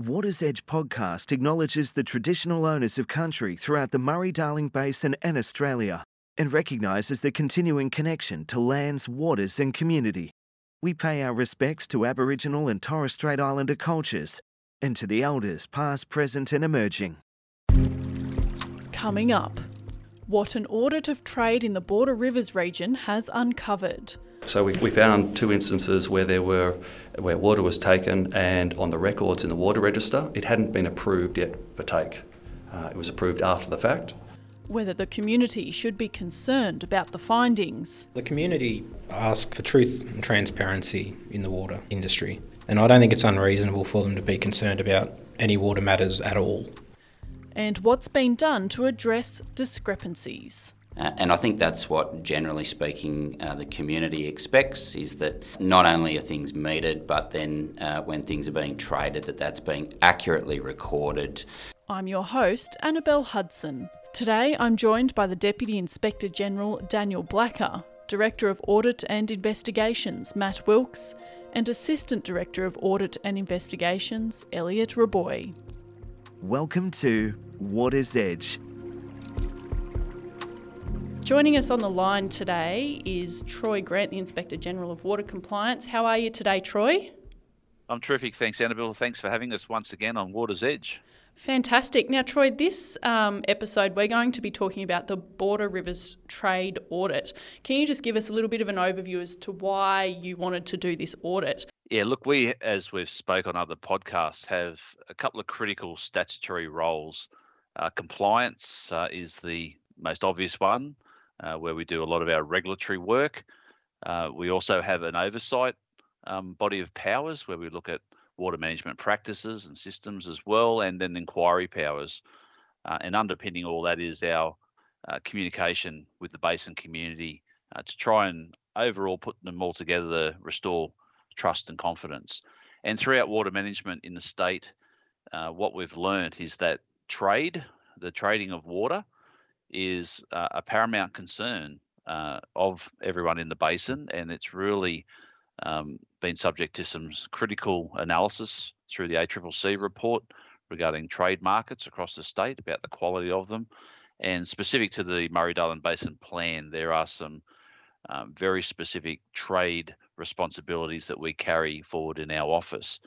Water's Edge podcast acknowledges the traditional owners of country throughout the Murray Darling Basin and Australia and recognises the continuing connection to lands, waters, and community. We pay our respects to Aboriginal and Torres Strait Islander cultures and to the elders past, present, and emerging. Coming up, what an audit of trade in the Border Rivers region has uncovered. So we, we found two instances where there were where water was taken and on the records in the water register it hadn't been approved yet for take. Uh, it was approved after the fact. Whether the community should be concerned about the findings. The community ask for truth and transparency in the water industry, and I don't think it's unreasonable for them to be concerned about any water matters at all. And what's been done to address discrepancies. Uh, and I think that's what, generally speaking, uh, the community expects is that not only are things metered, but then uh, when things are being traded, that that's being accurately recorded. I'm your host, Annabelle Hudson. Today I'm joined by the Deputy Inspector General Daniel Blacker, Director of Audit and Investigations Matt Wilkes, and Assistant Director of Audit and Investigations Elliot Raboy. Welcome to Water's Edge Joining us on the line today is Troy Grant, the Inspector General of Water Compliance. How are you today, Troy? I'm terrific. Thanks, Annabelle. Thanks for having us once again on Water's Edge. Fantastic. Now, Troy, this um, episode we're going to be talking about the Border Rivers Trade Audit. Can you just give us a little bit of an overview as to why you wanted to do this audit? Yeah, look, we, as we've spoke on other podcasts, have a couple of critical statutory roles. Uh, compliance uh, is the most obvious one uh, where we do a lot of our regulatory work. Uh, we also have an oversight um, body of powers where we look at water management practices and systems as well, and then inquiry powers. Uh, and underpinning all that is our uh, communication with the basin community uh, to try and overall put them all together to restore trust and confidence. And throughout water management in the state, uh, what we've learned is that trade, the trading of water, is uh, a paramount concern uh, of everyone in the basin, and it's really um, been subject to some critical analysis through the ACCC report regarding trade markets across the state about the quality of them. And specific to the Murray Darling Basin Plan, there are some um, very specific trade responsibilities that we carry forward in our office.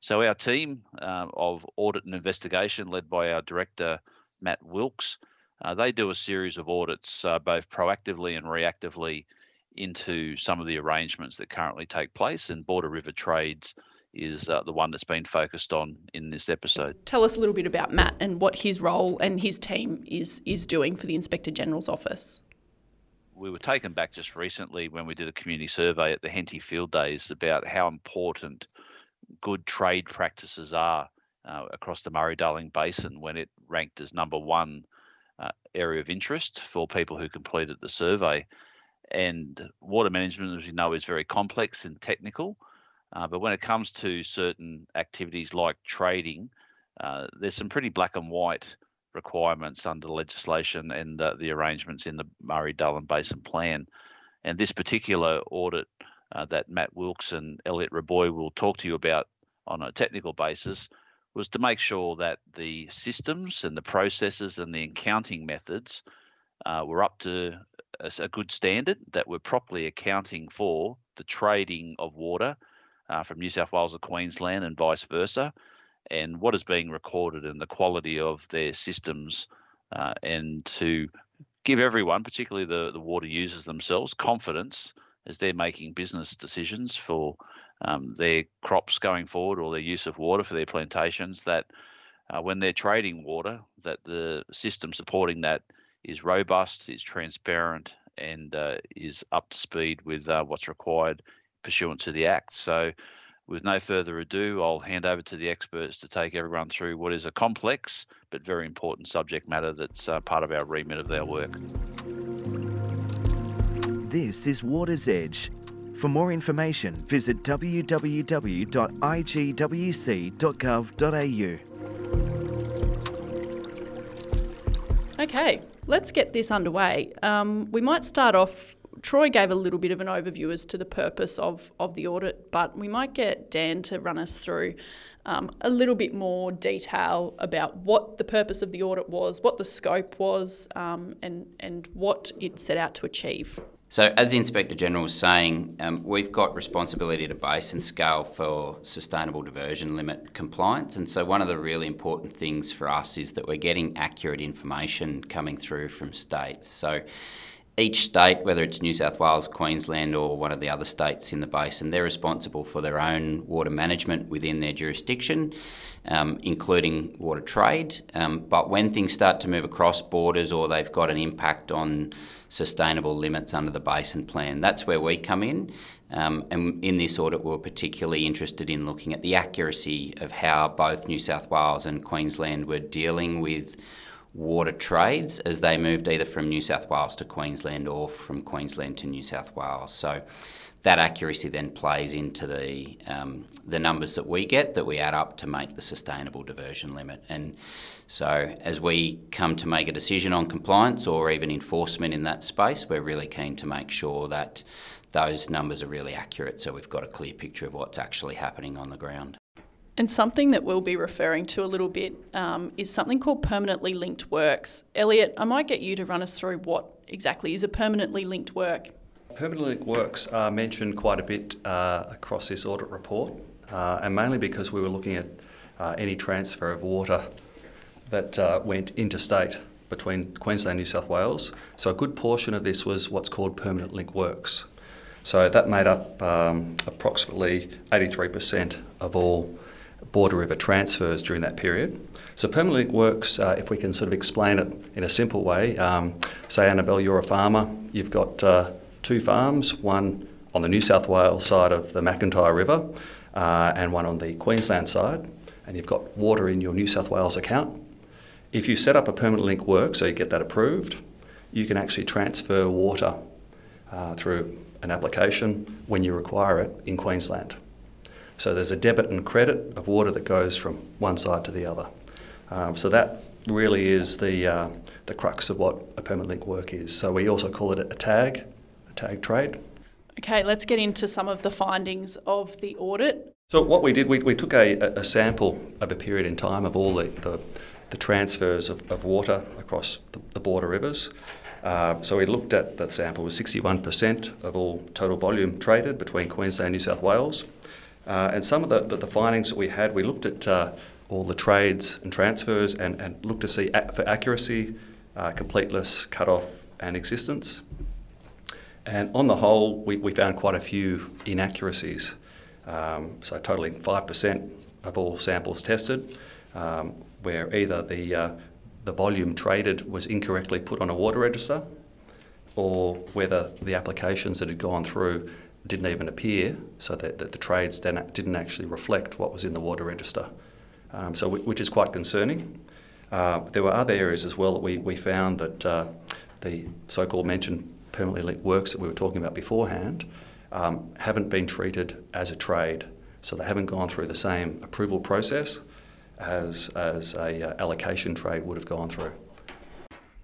So, our team uh, of audit and investigation, led by our director, Matt Wilkes, uh, they do a series of audits, uh, both proactively and reactively, into some of the arrangements that currently take place. And Border River Trades is uh, the one that's been focused on in this episode. Tell us a little bit about Matt and what his role and his team is is doing for the Inspector General's office. We were taken back just recently when we did a community survey at the Henty Field Days about how important good trade practices are uh, across the Murray Darling Basin when it ranked as number one uh, area of interest for people who completed the survey. And water management, as you know, is very complex and technical. Uh, but when it comes to certain activities like trading, uh, there's some pretty black and white requirements under legislation and uh, the arrangements in the Murray Darling Basin Plan. And this particular audit uh, that Matt Wilkes and Elliot Raboy will talk to you about on a technical basis was to make sure that the systems and the processes and the accounting methods uh, were up to a, a, good standard, that we're properly accounting for the trading of water uh, from New South Wales to Queensland and vice versa, and what is being recorded and the quality of their systems, uh, and to give everyone, particularly the, the water users themselves, confidence as they're making business decisions for um, their crops going forward or their use of water for their plantations that uh, when they're trading water that the system supporting that is robust is transparent and uh, is up to speed with uh, what's required pursuant to the act. So with no further ado i'll hand over to the experts to take everyone through what is a complex but very important subject matter that's uh, part of our remit of our work. This is water's edge for more information, visit www.igwc.gov.au. Okay, let's get this underway. Um, we might start off Troy gave a little bit of an overview as to the purpose of, of the audit, but we might get Dan to run us through um, a little bit more detail about what the purpose of the audit was, what the scope was, um, and, and what it set out to achieve. So, as the Inspector General was saying, um, we've got responsibility to base and scale for sustainable diversion limit compliance. And so, one of the really important things for us is that we're getting accurate information coming through from states. So, each state, whether it's New South Wales, Queensland, or one of the other states in the basin, they're responsible for their own water management within their jurisdiction, um, including water trade. Um, but when things start to move across borders or they've got an impact on sustainable limits under the basin plan, that's where we come in. Um, and in this audit, we we're particularly interested in looking at the accuracy of how both New South Wales and Queensland were dealing with water trades as they moved either from New South Wales to Queensland or from Queensland to New South Wales. So that accuracy then plays into the um, the numbers that we get that we add up to make the sustainable diversion limit. And so as we come to make a decision on compliance or even enforcement in that space, we're really keen to make sure that those numbers are really accurate so we've got a clear picture of what's actually happening on the ground. And something that we'll be referring to a little bit um, is something called permanently linked works. Elliot, I might get you to run us through what exactly is a permanently linked work. Permanently linked works are mentioned quite a bit uh, across this audit report, uh, and mainly because we were looking at uh, any transfer of water that uh, went interstate between Queensland and New South Wales. So a good portion of this was what's called permanent link works. So that made up um, approximately 83% of all border river transfers during that period. So permanent link works, uh, if we can sort of explain it in a simple way, um, say Annabelle, you're a farmer, you've got uh, two farms, one on the New South Wales side of the Macintyre River uh, and one on the Queensland side, and you've got water in your New South Wales account. If you set up a permanent link work, so you get that approved, you can actually transfer water uh, through an application when you require it in Queensland. So there's a debit and credit of water that goes from one side to the other. Um, so that really is the, uh, the crux of what a permanent link work is. So we also call it a tag, a tag trade. Okay, let's get into some of the findings of the audit. So what we did, we, we took a, a sample of a period in time of all the, the, the transfers of, of water across the, the border rivers. Uh, so we looked at that sample was 61% of all total volume traded between Queensland and New South Wales. Uh, and some of the, the, the, findings that we had, we looked at uh, all the trades and transfers and, and looked to see a- for accuracy, uh, completeness, cut-off and existence. And on the whole, we, we found quite a few inaccuracies. Um, so totaling 5% of all samples tested, um, where either the, uh, the volume traded was incorrectly put on a water register or whether the applications that had gone through didn't even appear, so that, that the trades didn't actually reflect what was in the water register, um, so which is quite concerning. Uh, there were other areas as well that we, we found that uh, the so-called mentioned permanently linked works that we were talking about beforehand um, haven't been treated as a trade, so they haven't gone through the same approval process as, as a uh, allocation trade would have gone through.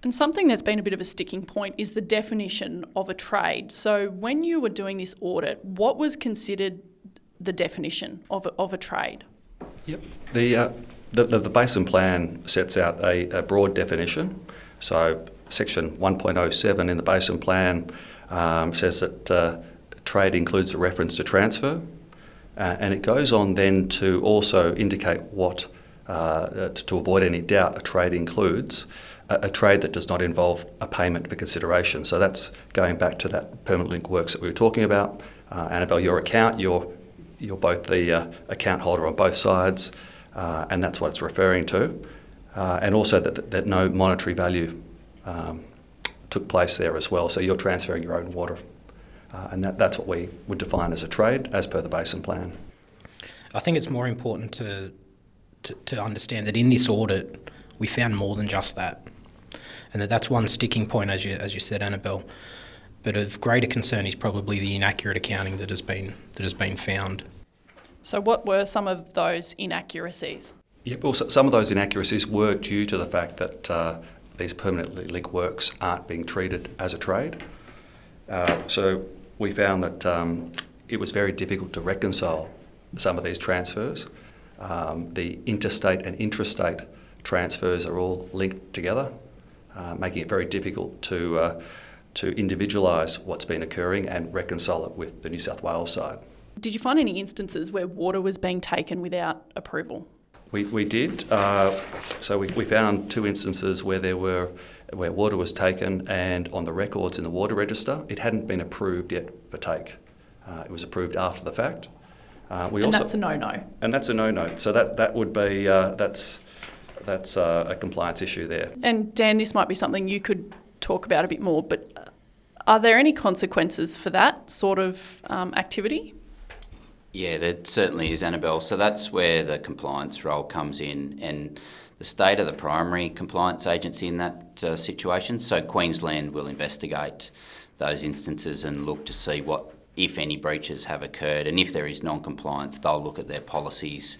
And something that's been a bit of a sticking point is the definition of a trade. So, when you were doing this audit, what was considered the definition of a, of a trade? Yep. The, uh, the, the, the, Basin Plan sets out a, a broad definition. So, section 1.07 in the Basin Plan um, says that uh, trade includes a reference to transfer, uh, and it goes on then to also indicate what, uh, to, to avoid any doubt, a trade includes a, a, trade that does not involve a payment for consideration. So that's going back to that permanent link works that we were talking about. Uh, Annabelle, your account, you're, you're both the uh, account holder on both sides, uh, and that's what it's referring to. Uh, and also that, that no monetary value um, took place there as well. So you're transferring your own water. Uh, and that, that's what we would define as a trade as per the Basin Plan. I think it's more important to, to, to understand that in this audit, we found more than just that and that that's one sticking point, as you as you said, Annabelle. But of greater concern is probably the inaccurate accounting that has been that has been found. So, what were some of those inaccuracies? Yeah, well, some of those inaccuracies were due to the fact that uh, these permanently linked works aren't being treated as a trade. Uh, so we found that um, it was very difficult to reconcile some of these transfers. Um, the interstate and intrastate transfers are all linked together, uh, making it very difficult to, uh, to individualise what's been occurring and reconcile it with the New South Wales side. Did you find any instances where water was being taken without approval? We, we did. Uh, so we, we found two instances where there were where water was taken and on the records in the water register it hadn't been approved yet for take. Uh, it was approved after the fact. Uh, we and also, that's a no-no. And that's a no-no. So that that would be uh, that's that's uh, a compliance issue there. And Dan, this might be something you could talk about a bit more, but uh, are there any consequences for that sort of um, activity? Yeah, there certainly is, Annabelle. So that's where the compliance role comes in, and the state of the primary compliance agency in that uh, situation. So Queensland will investigate those instances and look to see what, if any, breaches have occurred, and if there is non-compliance, they'll look at their policies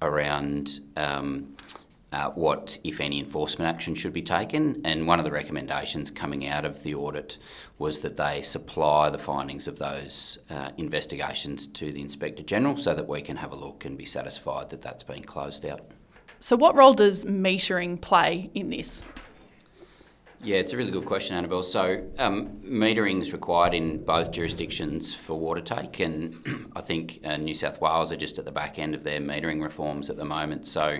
around um, uh, what, if any, enforcement action should be taken. And one of the recommendations coming out of the audit was that they supply the findings of those uh, investigations to the Inspector General so that we can have a look and be satisfied that that's been closed out. So, what role does metering play in this? Yeah, it's a really good question, Annabelle. So, um, metering is required in both jurisdictions for water take, and I think uh, New South Wales are just at the back end of their metering reforms at the moment. So,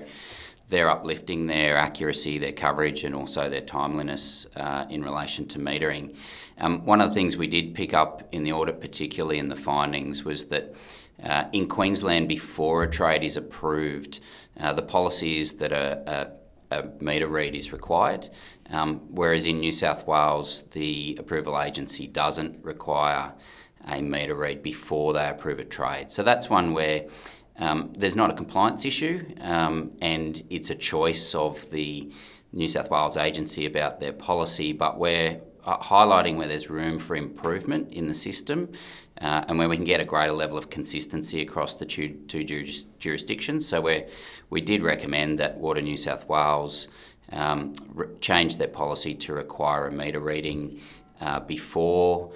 they're uplifting their accuracy, their coverage, and also their timeliness uh, in relation to metering. Um, one of the things we did pick up in the audit, particularly in the findings, was that uh, in Queensland, before a trade is approved, uh, the policy is that a, a, a meter read is required, um, whereas in New South Wales, the approval agency doesn't require a meter read before they approve a trade. So that's one where um, there's not a compliance issue, um, and it's a choice of the New South Wales agency about their policy, but we're uh, highlighting where there's room for improvement in the system uh, and where we can get a greater level of consistency across the two, two juris, jurisdictions. So we we did recommend that Water New South Wales um, re- change their policy to require a meter reading uh, before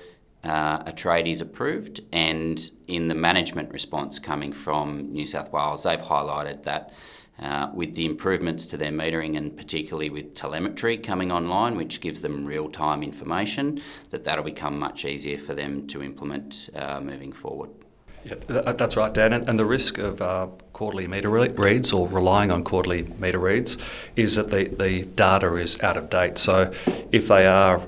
uh, a trade is approved. And in the management response coming from New South Wales, they've highlighted that uh, with the improvements to their metering and particularly with telemetry coming online, which gives them real time information, that that'll become much easier for them to implement uh, moving forward. Yeah, that's right, Dan. And the risk of uh, quarterly meter reads or relying on quarterly meter reads is that the, the data is out of date. So if they are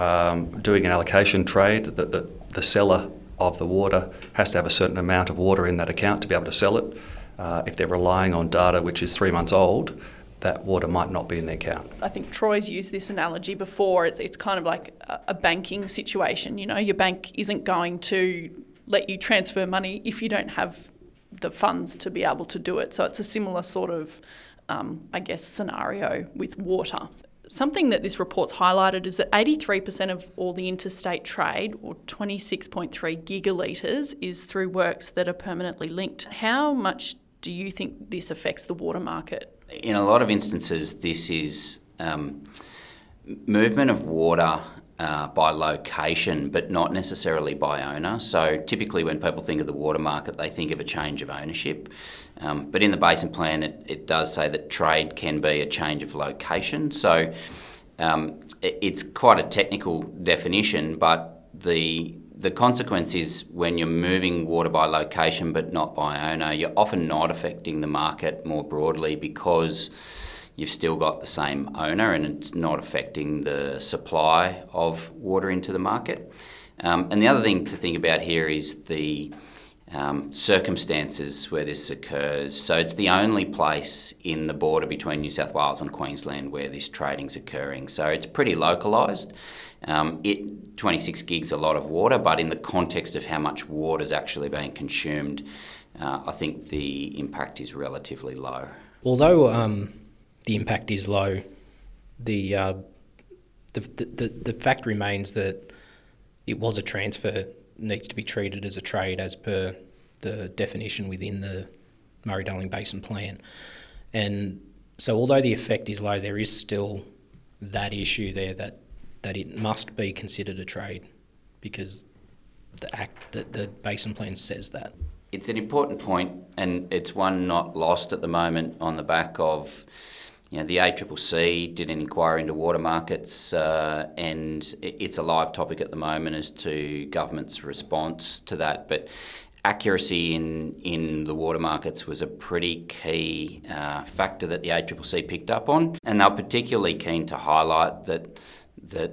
um, doing an allocation trade, the, the, the seller of the water has to have a certain amount of water in that account to be able to sell it. Uh, if they're relying on data which is three months old, that water might not be in their account. I think Troy's used this analogy before. It's, it's kind of like a, a banking situation. You know, your bank isn't going to let you transfer money if you don't have the funds to be able to do it. So it's a similar sort of, um, I guess, scenario with water. Something that this report's highlighted is that 83% of all the interstate trade, or 26.3 gigalitres, is through works that are permanently linked. How much do you think this affects the water market? In a lot of instances, this is um, movement of water uh, by location, but not necessarily by owner. So typically, when people think of the water market, they think of a change of ownership. Um, but in the basin plan, it, it, does say that trade can be a change of location. So um, it, it's quite a technical definition, but the the consequence is when you're moving water by location but not by owner, you're often not affecting the market more broadly because you've still got the same owner and it's not affecting the supply of water into the market. Um, and the other thing to think about here is the um, circumstances where this occurs. So it's the only place in the border between New South Wales and Queensland where this trading's occurring. So it's pretty localised. Um, it 26 gigs a lot of water, but in the context of how much water is actually being consumed, uh, I think the impact is relatively low. Although um, the impact is low, the, uh, the, the the fact remains that it was a transfer needs to be treated as a trade as per the definition within the Murray Darling Basin Plan. And so, although the effect is low, there is still that issue there that, that it must be considered a trade because the act that the basin plan says that. It's an important point, and it's one not lost at the moment on the back of. You know, the ACCC did an inquiry into water markets, uh, and it's a live topic at the moment as to government's response to that. But accuracy in, in the water markets was a pretty key uh, factor that the ACCC picked up on, and they're particularly keen to highlight that that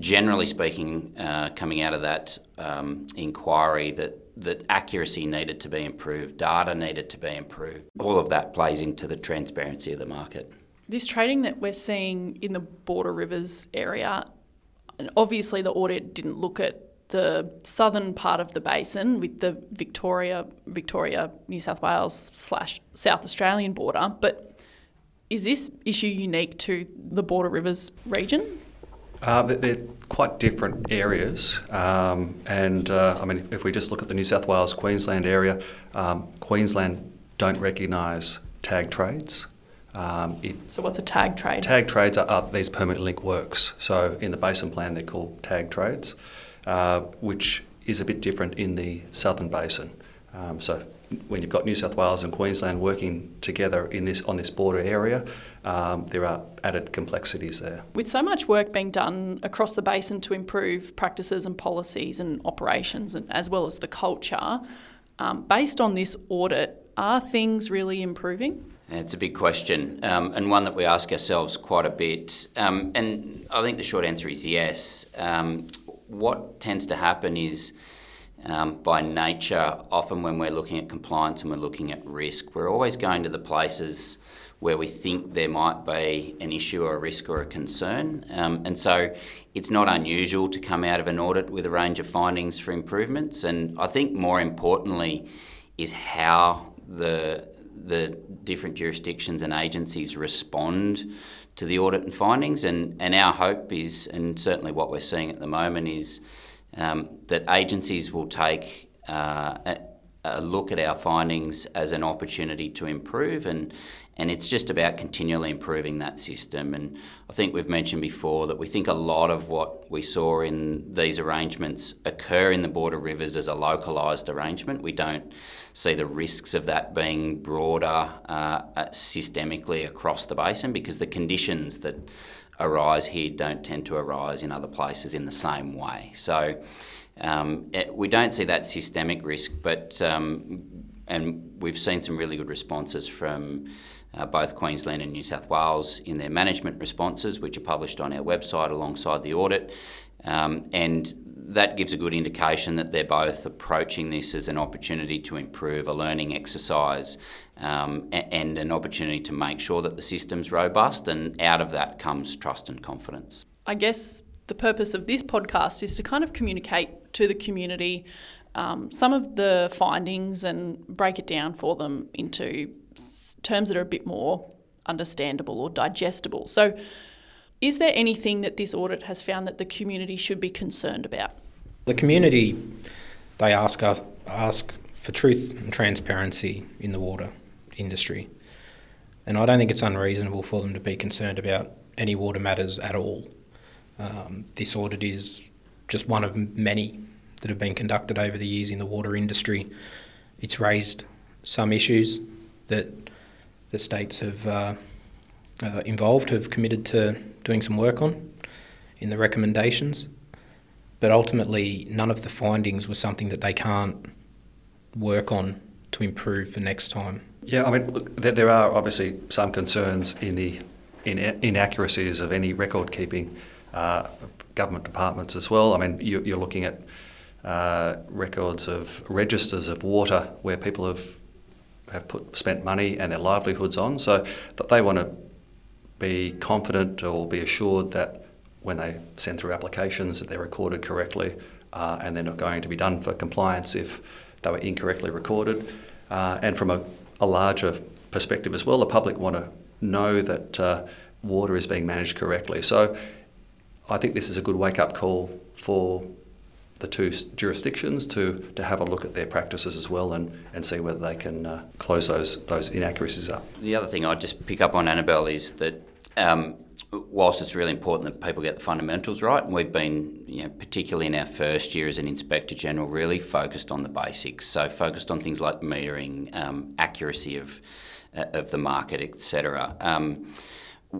generally speaking, uh, coming out of that um, inquiry, that that accuracy needed to be improved, data needed to be improved. All of that plays into the transparency of the market. This trading that we're seeing in the Border Rivers area, and obviously the audit didn't look at the southern part of the basin with the Victoria, Victoria, New South Wales slash South Australian border, but is this issue unique to the Border Rivers region? Uh, they're quite different areas, um, and uh, I mean, if we just look at the New South Wales Queensland area, um, Queensland don't recognise tag trades. Um, it, so what's a tag trade? Tag trades are, are these permanent link works. So in the basin plan, they're called tag trades, uh, which is a bit different in the southern basin. Um, so when you've got New South Wales and Queensland working together in this on this border area, um, there are added complexities there. With so much work being done across the basin to improve practices and policies and operations, and as well as the culture, um, based on this audit, are things really improving? It's a big question, um, and one that we ask ourselves quite a bit. Um, and I think the short answer is yes. Um, what tends to happen is um, by nature, often when we're looking at compliance and we're looking at risk, we're always going to the places where we think there might be an issue or a risk or a concern. Um, and so it's not unusual to come out of an audit with a range of findings for improvements. And I think more importantly is how the the different jurisdictions and agencies respond to the audit and findings. And, and our hope is, and certainly what we're seeing at the moment, is um, that agencies will take uh, a, a, look at our findings as an opportunity to improve and and it's just about continually improving that system and I think we've mentioned before that we think a lot of what we saw in these arrangements occur in the border rivers as a localised arrangement we don't see the risks of that being broader uh, systemically across the basin because the conditions that arise here don't tend to arise in other places in the same way. So um, it, we don't see that systemic risk, but um, and we've seen some really good responses from uh, both Queensland and New South Wales in their management responses, which are published on our website alongside the audit. Um, and that gives a good indication that they're both approaching this as an opportunity to improve, a learning exercise, um, and an opportunity to make sure that the system's robust. And out of that comes trust and confidence. I guess the purpose of this podcast is to kind of communicate to the community um, some of the findings and break it down for them into terms that are a bit more understandable or digestible. So, is there anything that this audit has found that the community should be concerned about? The community, they ask us, ask for truth and transparency in the water industry, and I don't think it's unreasonable for them to be concerned about any water matters at all. Um, this audit is just one of many that have been conducted over the years in the water industry. It's raised some issues that the states have uh, uh, involved have committed to doing some work on in the recommendations. But ultimately, none of the findings were something that they can't work on to improve for next time. Yeah, I mean, look, there, are obviously some concerns in the in, inaccuracies of any record keeping uh, government departments as well. I mean, you, are looking at uh, records of registers of water where people have have put spent money and their livelihoods on, so that they want to be confident or be assured that when they send through applications that they're recorded correctly uh, and they're not going to be done for compliance if they were incorrectly recorded. Uh, and from a, a, larger perspective as well, the public want to know that uh, water is being managed correctly. So I think this is a good wake up call for the two jurisdictions to, to have a look at their practices as well and, and see whether they can uh, close those those inaccuracies up. The other thing I'd just pick up on, Annabelle, is that Um, whilst it's really important that people get the fundamentals right, and we've been, you know, particularly in our first year as an inspector general, really focused on the basics. So focused on things like metering, um, accuracy of uh, of the market, etc. Um,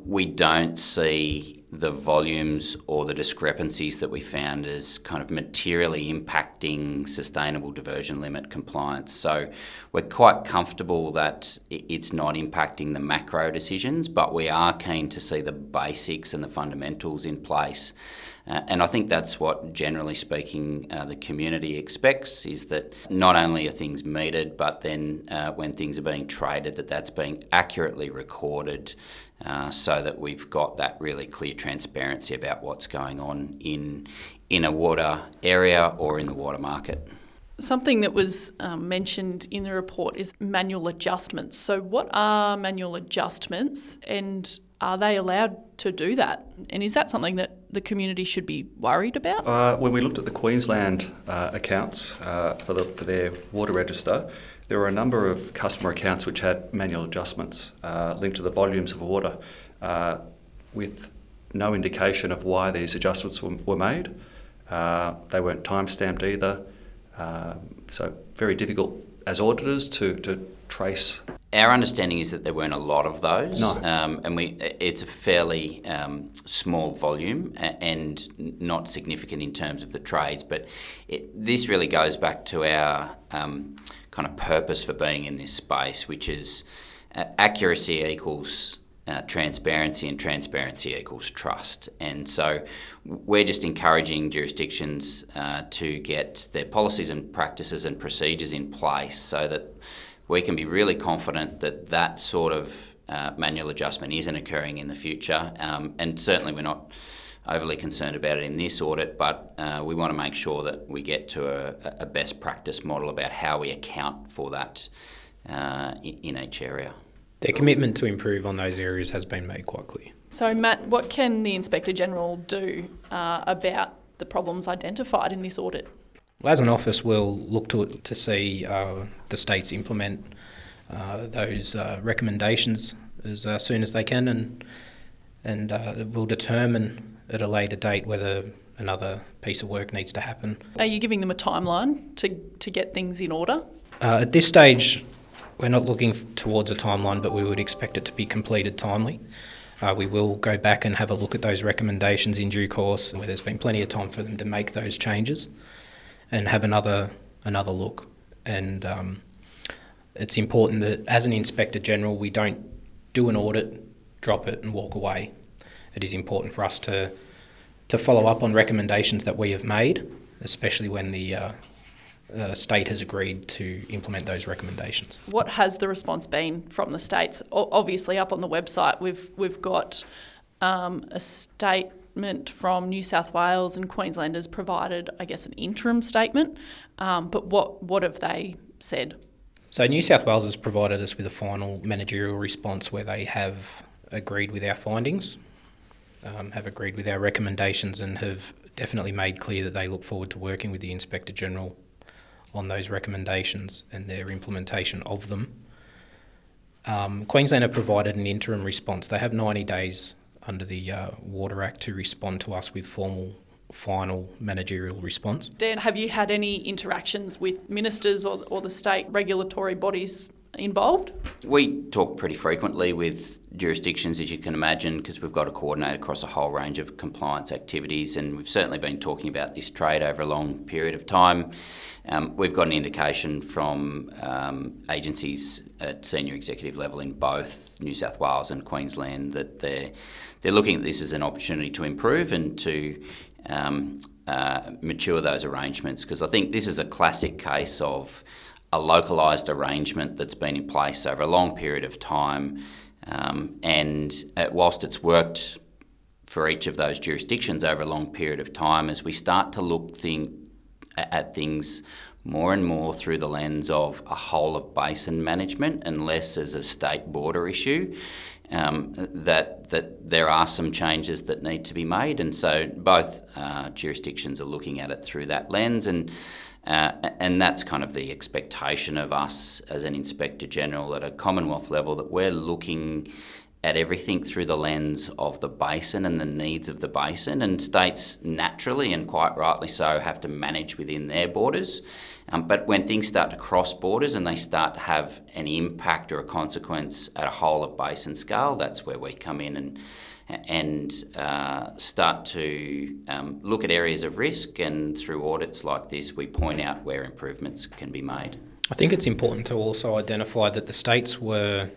we don't see the volumes or the discrepancies that we found as kind of materially impacting sustainable diversion limit compliance. So we're quite comfortable that it's not impacting the macro decisions, but we are keen to see the basics and the fundamentals in place. Uh, and I think that's what, generally speaking, uh, the community expects is that not only are things metered, but then uh, when things are being traded, that that's being accurately recorded uh, so that we've got that really clear transparency about what's going on in in a water area or in the water market. Something that was um, mentioned in the report is manual adjustments. So, what are manual adjustments and are they allowed to do that? And is that something that the community should be worried about? Uh, when we looked at the Queensland uh, accounts uh, for, the, for their water register, there were a number of customer accounts which had manual adjustments uh, linked to the volumes of water uh, with no indication of why these adjustments were, were made. Uh, they weren't time stamped either, so very difficult as auditors to, to trace our understanding is that there weren't a lot of those, no. um, and we it's a fairly um, small volume and not significant in terms of the trades. But it, this really goes back to our um, kind of purpose for being in this space, which is uh, accuracy equals uh, transparency, and transparency equals trust. And so we're just encouraging jurisdictions uh, to get their policies and practices and procedures in place so that we can be really confident that that sort of uh, manual adjustment isn't occurring in the future. Um, and certainly we're not overly concerned about it in this audit, but uh, we want to make sure that we get to a, a, best practice model about how we account for that uh, in each area. Their commitment to improve on those areas has been made quite clear. So, Matt, what can the Inspector General do uh, about the problems identified in this audit? Well, as an office, we'll look to to see uh, the states implement uh, those uh, recommendations as uh, soon as they can, and and uh, we'll determine at a later date whether another piece of work needs to happen. Are you giving them a timeline to to get things in order? Uh, at this stage, we're not looking towards a timeline, but we would expect it to be completed timely. Uh, we will go back and have a look at those recommendations in due course, where there's been plenty of time for them to make those changes and have another another look. And um, it's important that as an inspector general, we don't do an audit, drop it, and walk away. It is important for us to to follow up on recommendations that we have made, especially when the uh, uh, state has agreed to implement those recommendations. What has the response been from the states? O- obviously, up on the website, we've we've got um, a state statement from New South Wales and Queensland has provided, I guess, an interim statement. Um, but what what have they said? So New South Wales has provided us with a final managerial response where they have agreed with our findings, um, have agreed with our recommendations, and have definitely made clear that they look forward to working with the Inspector General on those recommendations and their implementation of them. Um, Queensland have provided an interim response. They have 90 days under the uh, Water Act to respond to us with formal final managerial response. Dan, have you had any interactions with ministers or, or the state regulatory bodies involved? We talk pretty frequently with jurisdictions, as you can imagine, because we've got to coordinate across a whole range of compliance activities, and we've certainly been talking about this trade over a long period of time. Um, we've got an indication from um, agencies at senior executive level in both New South Wales and Queensland that they're they're looking at this as an opportunity to improve and to um, uh, mature those arrangements because I think this is a classic case of a localised arrangement that's been in place over a long period of time. Um, and uh, whilst it's worked for each of those jurisdictions over a long period of time, as we start to look at things more and more through the lens of a whole of basin management and less as a state border issue, um, that that there are some changes that need to be made, and so both uh, jurisdictions are looking at it through that lens, and uh, and that's kind of the expectation of us as an inspector general at a Commonwealth level that we're looking at everything through the lens of the basin and the needs of the basin. And states naturally and quite rightly so have to manage within their borders. Um, but when things start to cross borders and they start to have an impact or a consequence at a whole of basin scale, that's where we come in and and uh, start to um, look at areas of risk. And through audits like this, we point out where improvements can be made. I think it's important to also identify that the states were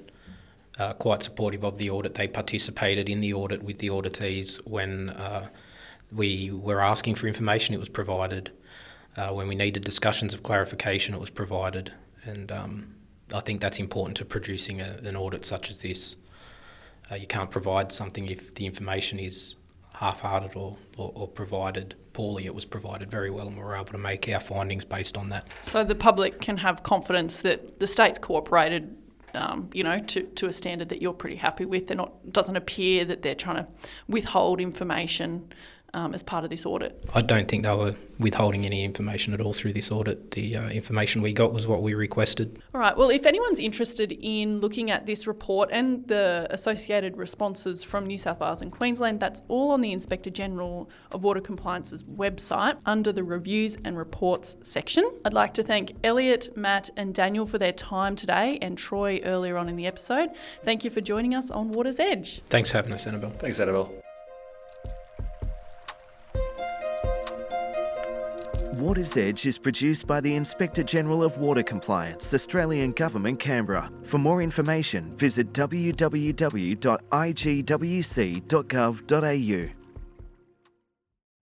uh, quite supportive of the audit. They participated in the audit with the auditees when uh, we were asking for information, it was provided. Uh, when we needed discussions of clarification, it was provided. And um, I think that's important to producing a, an audit such as this. Uh, you can't provide something if the information is half-hearted or, or, or, provided poorly. It was provided very well, and we were able to make our findings based on that. So the public can have confidence that the state's cooperated. Um, you know, to, to a standard that you're pretty happy with. They're not doesn't appear that they're trying to withhold information um, as part of this audit? I don't think they were withholding any information at all through this audit. The uh, information we got was what we requested. All right. Well, if anyone's interested in looking at this report and the associated responses from New South Wales and Queensland, that's all on the Inspector General of Water Compliance's website under the Reviews and Reports section. I'd like to thank Elliot, Matt, and Daniel for their time today, and Troy earlier on in the episode. Thank you for joining us on Water's Edge. Thanks for having us, Annabelle. Thanks, Annabelle. Water's Edge is produced by the Inspector General of Water Compliance, Australian Government, Canberra. For more information, visit www.igwc.gov.au.